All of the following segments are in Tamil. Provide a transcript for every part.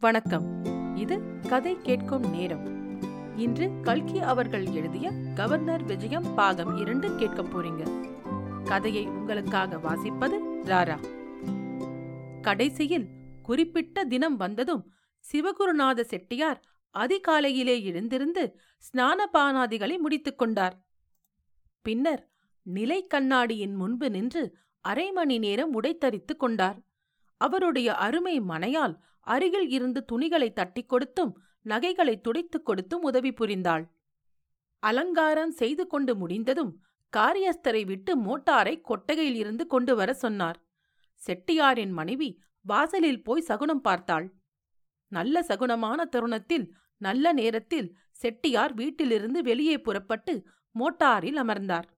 வணக்கம். இது கதை கேட்கும் நேரம். இன்று கல்கி அவர்கள் எழுதிய கவர்னர் விஜயம் பாகம் இரண்டு கேட்க போறீங்க. கதையை உங்களுக்காக வாசிப்பது ராரா. கடைசியில் குறிப்பிட்ட தினம் வந்ததும் சிவகுருநாத செட்டியார் அதிகாலையிலே எழுந்திருந்து ஸ்நானபானாதிகளை முடித்துக் கொண்டார். பின்னர் நிலை கண்ணாடியின் முன்பு நின்று அரை மணி நேரம் உடைத்தரித்துக் கொண்டார். அவருடைய அருமை மனையால் அருகில் இருந்து துணிகளை தட்டிக் கொடுத்தும் நகைகளை துடைத்துக் கொடுத்தும் உதவி புரிந்தாள். அலங்காரம் செய்து கொண்டு முடிந்ததும் காரியஸ்தரை விட்டு மோட்டாரை கொட்டகையில் இருந்து கொண்டு வர சொன்னார். செட்டியாரின் மனைவி வாசலில் போய் சகுனம் பார்த்தாள். நல்ல சகுனமான தருணத்தில் நல்ல நேரத்தில் செட்டியார் வீட்டிலிருந்து வெளியே புறப்பட்டு மோட்டாரில் அமர்ந்தார்.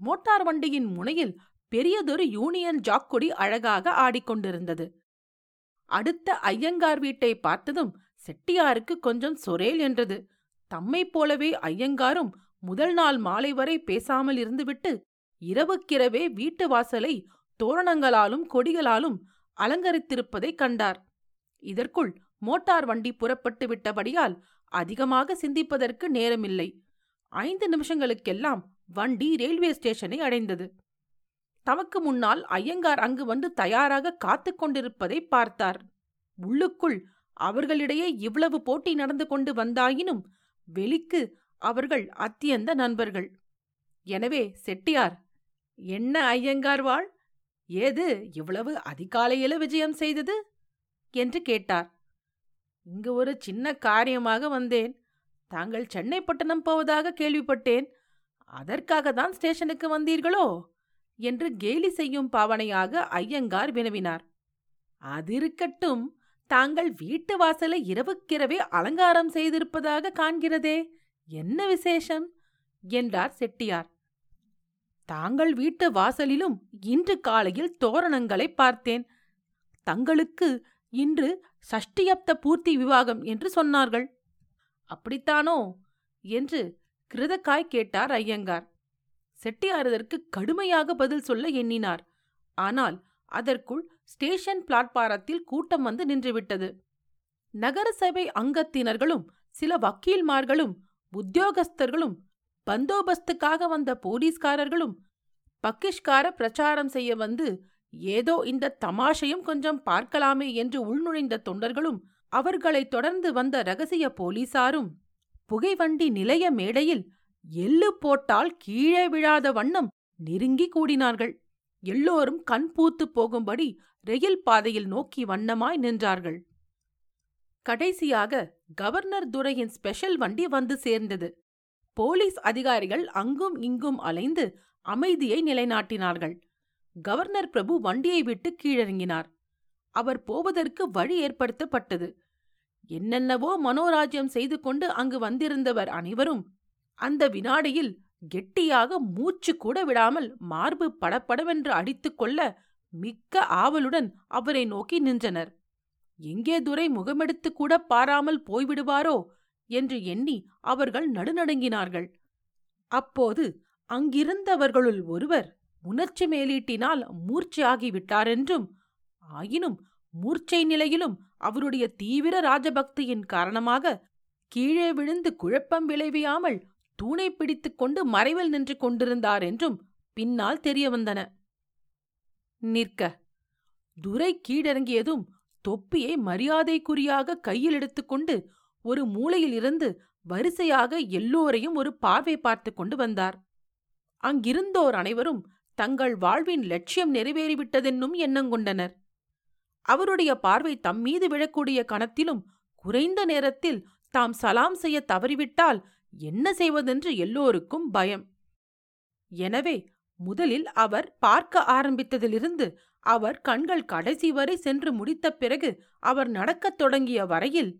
மோட்டார் வண்டியின் முனையில் பெரியதொரு யூனியன் ஜாக்கொடி அழகாக ஆடிக்கொண்டிருந்தது. அடுத்த ஐயங்கார் வீட்டை பார்த்ததும் செட்டியாருக்கு கொஞ்சம் சொரேல் என்றது. தம்மைப் போலவே ஐயங்காரும் முதல் நாள் மாலை வரை பேசாமல் இருந்துவிட்டு இரவுக்கிரவே வீட்டு வாசலை தோரணங்களாலும் கொடிகளாலும் அலங்கரித்திருப்பதைக் கண்டார். இதற்குள் மோட்டார் வண்டி புறப்பட்டு விட்டபடியால் அதிகமாக சிந்திப்பதற்கு நேரமில்லை. ஐந்து நிமிஷங்களுக்கெல்லாம் வண்டி ரயில்வே ஸ்டேஷனை அடைந்தது. தமக்கு முன்னால் ஐயங்கார் அங்கு வந்து தயாராக காத்துக் கொண்டிருப்பதை பார்த்தார். உள்ளுக்குள் அவர்களிடையே இவ்வளவு போட்டி நடந்து கொண்டு வந்தாயினும் வெளிக்கு அவர்கள் அத்தியந்த நண்பர்கள். எனவே செட்டியார் என்ன ஐயங்கார் வாழ்? ஏது இவ்வளவு அதிகாலையில விஜயம் செய்தது? என்று கேட்டார். இங்கு ஒரு சின்ன காரியமாக வந்தேன். தாங்கள் சென்னை பட்டணம் போவதாக கேள்விப்பட்டேன். அதற்காக தான் ஸ்டேஷனுக்கு வந்தீர்களோ? என்று கேலி செய்யும் பாவனையாக ஐயங்கார் வினவினார். அதிருக்கட்டும் தாங்கள் வீட்டு வாசலை இரவுக்கிரவே அலங்காரம் செய்திருப்பதாக காண்கிறதே என்ன விசேஷம்? என்றார் செட்டியார். தாங்கள் வீட்டு வாசலிலும் இன்று காலையில் தோரணங்களை பார்த்தேன். தங்களுக்கு இன்று சஷ்டியப்த பூர்த்தி விவாகம் என்று சொன்னார்கள். அப்படித்தானோ? என்று கிருதக்காய் கேட்டார் ஐயங்கார். செட்டியாரதற்கு கடுமையாக பதில் சொல்ல எண்ணினார். ஆனால் அதற்குள் ஸ்டேஷன் பிளாட்பாரத்தில் கூட்டம் வந்து நின்றுவிட்டது. நகரசபை அங்கத்தினர்களும் சில வக்கீல்மார்களும் உத்தியோகஸ்தர்களும் பந்தோபஸ்துக்காக வந்த போலீஸ்காரர்களும் பக்கிஷ்கார பிரச்சாரம் செய்ய வந்து ஏதோ இந்த தமாஷையும் கொஞ்சம் பார்க்கலாமே என்று உள்நுழைந்த தொண்டர்களும் அவர்களைத் தொடர்ந்து வந்த ரகசிய போலீசாரும் புகைவண்டி நிலைய மேடையில் எள்ளு போட்டால் கீழே விழாத வண்ணம் நெருங்கி கூடினார்கள். எல்லோரும் கண் பூத்துப் போகும்படி ரயில் பாதையில் நோக்கி வண்ணமாய் நின்றார்கள். கடைசியாக கவர்னர் துரையின் ஸ்பெஷல் வண்டி வந்து சேர்ந்தது. போலீஸ் அதிகாரிகள் அங்கும் இங்கும் அலைந்து அமைதியை நிலைநாட்டினார்கள். கவர்னர் பிரபு வண்டியை விட்டு கீழிறங்கினார். அவர் போவதற்கு வழி ஏற்படுத்தப்பட்டது. என்னென்னவோ மனோராஜ்யம் செய்து கொண்டு அங்கு வந்திருந்தவர் அனைவரும் அந்த வினாடியில் கெட்டியாக மூச்சு கூட விடாமல் மார்பு படப்படவென்று அடித்துக்கொள்ள மிக்க ஆவலுடன் அவரை நோக்கி நின்றனர். எங்கே துரை முகமெடுத்து கூட பாராமல் போய்விடுவாரோ? என்று எண்ணி அவர்கள் நடுநடுங்கினார்கள். அப்போது அங்கிருந்தவர்களுள் ஒருவர் உணர்ச்சி மேலீட்டினால் மூர்ச்சையாகிவிட்டாரென்றும் ஆயினும் மூர்ச்சை நிலையிலும் அவருடைய தீவிர ராஜபக்தியின் காரணமாக கீழே விழுந்து குழப்பம் விளைவியாமல் தூணை பிடித்துக் கொண்டு மறைவில் நின்று கொண்டிருந்தார் என்றும் பின்னால் தெரிய வந்தன. நிற்க. துரை கீழிறங்கியதும் தொப்பியை மரியாதைக்குரியாக கையில் எடுத்துக்கொண்டு ஒரு மூலையில் இருந்து வரிசையாக எல்லோரையும் ஒரு பார்வை பார்த்து கொண்டு வந்தார். அங்கிருந்தோர் அனைவரும் தங்கள் வாழ்வின் லட்சியம் நிறைவேறிவிட்டதென்னும் எண்ணங்கொண்டனர் அவருடைய பார்வை தம்மீது விழக்கூடிய கணத்திலும் குறைந்த நேரத்தில் தாம் சலாம் செய்ய தவறிவிட்டால் என்ன செய்வதென்று எல்லோருக்கும் பயம். எனவே முதலில் அவர் பார்க்க ஆரம்பித்ததிலிருந்து அவர் கண்கள் கடைசி வரை சென்று முடித்த பிறகு அவர் நடக்கத் தொடங்கிய வரையில்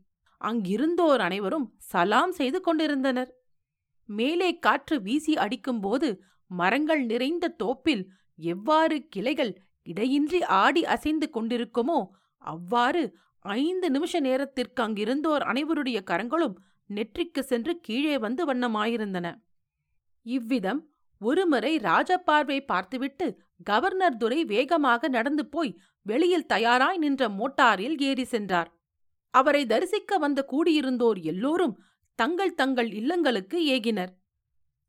அங்கிருந்தோர் அனைவரும் சலாம் செய்து கொண்டிருந்தனர். மேலே காற்று வீசி அடிக்கும்போது மரங்கள் நிறைந்த தோப்பில் எவ்வாறு கிளைகள் இடையின்றி ஆடி அசைந்து கொண்டிருக்குமோ அவ்வாறு ஐந்து நிமிஷ நேரத்திற்கு அங்கிருந்தோர் அனைவருடைய கரங்களும் நெற்றிக்கு சென்று கீழே வந்து வண்ணமாயிருந்தன. இவ்விதம் ஒருமுறை ராஜபார்வை பார்த்துவிட்டு கவர்னர் துரை வேகமாக நடந்து போய் வெளியில் தயாராய் நின்ற மோட்டாரில் ஏறி சென்றார். அவரை தரிசிக்க வந்த கூடியிருந்தோர் எல்லோரும் தங்கள் தங்கள் இல்லங்களுக்கு ஏகினர்.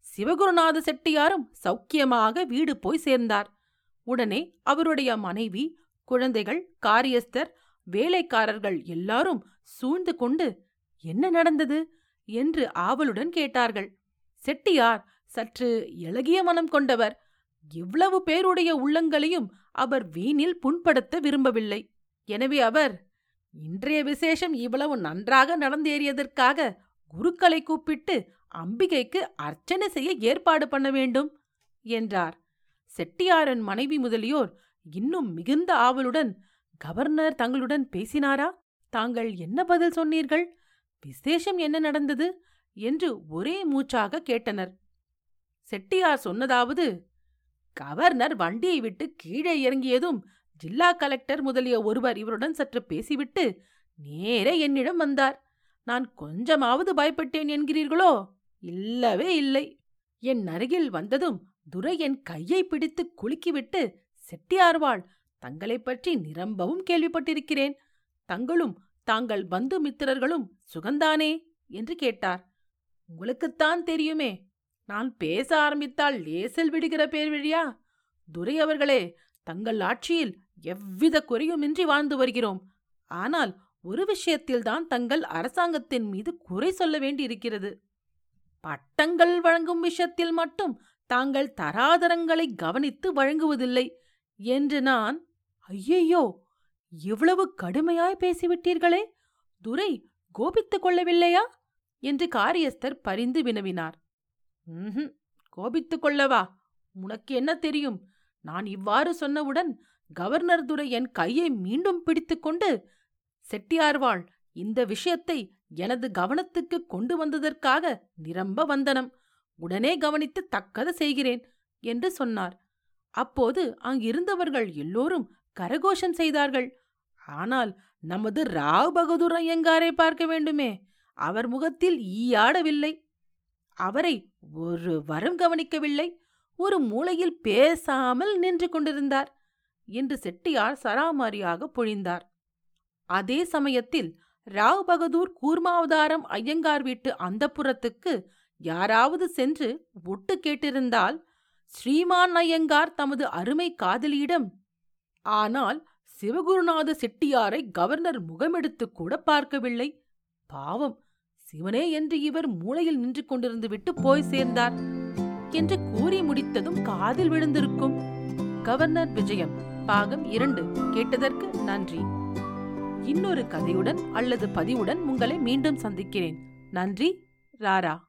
சிவகுருநாத செட்டியாரும் சௌக்கியமாக வீடு போய் சேர்ந்தார். உடனே அவருடைய மனைவி குழந்தைகள் காரியஸ்தர் வேலைக்காரர்கள் எல்லாரும் சூழ்ந்து கொண்டு என்ன நடந்தது? என்று ஆவலுடன் கேட்டார்கள். செட்டியார் சற்று இளகிய மனம் கொண்டவர். இவ்வளவு பேருடைய உள்ளங்களையும் அவர் வீணில் புண்படுத்த விரும்பவில்லை. எனவே அவர் இன்றைய விசேஷம் இவ்வளவு நன்றாக நடந்தேறியதற்காக குருக்களை கூப்பிட்டு அம்பிகைக்கு அர்ச்சனை செய்ய ஏற்பாடு பண்ண வேண்டும் என்றார். செட்டியாரன் மனைவி முதலியோர் இன்னும் மிகுந்த ஆவலுடன் கவர்னர் தங்களுடன் பேசினாரா? தாங்கள் என்ன பதில் சொன்னீர்கள்? விசேஷம் என்ன நடந்தது? என்று ஒரே மூச்சாக கேட்டனர். செட்டியார் சொன்னதாவது கவர்னர் வண்டியை விட்டு கீழே இறங்கியதும் ஜில்லா கலெக்டர் முதலிய ஒருவர் இவருடன் சற்று பேசிவிட்டு நேரே என்னிடம் வந்தார். நான் கொஞ்சமாவது பயப்பட்டேன் என்கிறீர்களோ? இல்லவே இல்லை. என் அருகில் வந்ததும் துரை என் கையை பிடித்து குலுக்கிவிட்டு செட்டியார்வாள் தங்களைப் பற்றி நிரம்பவும் கேள்விப்பட்டிருக்கிறேன். தங்களும் தாங்கள் பந்து மித்திரர்களும் சுகந்தானே? என்று கேட்டார். உங்களுக்குத்தான் தெரியுமே நான் பேச ஆரம்பித்தால் லேசில் விடுகிற பேர் வழியா? துரை அவர்களே தங்கள் ஆட்சியில் எவ்வித குறையுமின்றி வாழ்ந்து வருகிறோம். ஆனால் ஒரு விஷயத்தில்தான் தங்கள் அரசாங்கத்தின் மீது குறை சொல்ல வேண்டியிருக்கிறது. பட்டங்கள் வழங்கும் விஷயத்தில் மட்டும் தாங்கள் தராதரங்களை கவனித்து வழங்குவதில்லை என்று நான் ஐயையோ! இவ்வளவு கடுமையாய் பேசிவிட்டீர்களே? துரை கோபித்துக் கொள்ளவில்லையா? என்று காரியஸ்தர் பரிந்து வினவினார். ம்ஹும் கோபித்துக் கொள்ளவா? உனக்கு என்ன தெரியும்? நான் இவ்வாறு சொன்னவுடன் கவர்னர் துரை என் கையை மீண்டும் பிடித்துக்கொண்டு செட்டியார்வாள் இந்த விஷயத்தை எனது கவனத்துக்கு கொண்டு வந்ததற்காக நிரம்ப வந்தனம். உடனே கவனித்து தக்கது செய்கிறேன் என்று சொன்னார். அப்போது அங்கிருந்தவர்கள் எல்லோரும் கரகோஷம் செய்தார்கள். ஆனால் நமது ராவ் பகதூர் ஐயங்காரை பார்க்க வேண்டுமே? அவர் முகத்தில் ஈயாடவில்லை. அவரை ஒரு வரம் கவனிக்கவில்லை. ஒரு மூலையில் பேசாமல் நின்று கொண்டிருந்தார் என்று செட்டியார் சராமாரியாக பொழிந்தார். அதே சமயத்தில் ராவ் பகதூர் கூர்மாவதாரம் ஐயங்கார் வீட்டு அந்தப்புறத்துக்கு யாராவது சென்று ஒட்டு கேட்டிருந்தால் ஸ்ரீமான் ஐயங்கார் தமது அருமை காதலியிடம். ஆனால் சிவகுருநாத செட்டியாரை கவர்னர் முகமெடுத்து கூட பார்க்கவில்லை. பாவம் சிவனே என்று இவர் மூளையில் நின்று கொண்டிருந்து விட்டு போய் சேர்ந்தார். என்று கூறி முடித்ததும் காதில் விழுந்திருக்கும். கவர்னர் விஜயம் பாகம் இரண்டு கேட்டதற்கு நன்றி. இன்னொரு கதையுடன் அல்லது பதிவுடன் உங்களை மீண்டும் சந்திக்கிறேன். நன்றி ராரா.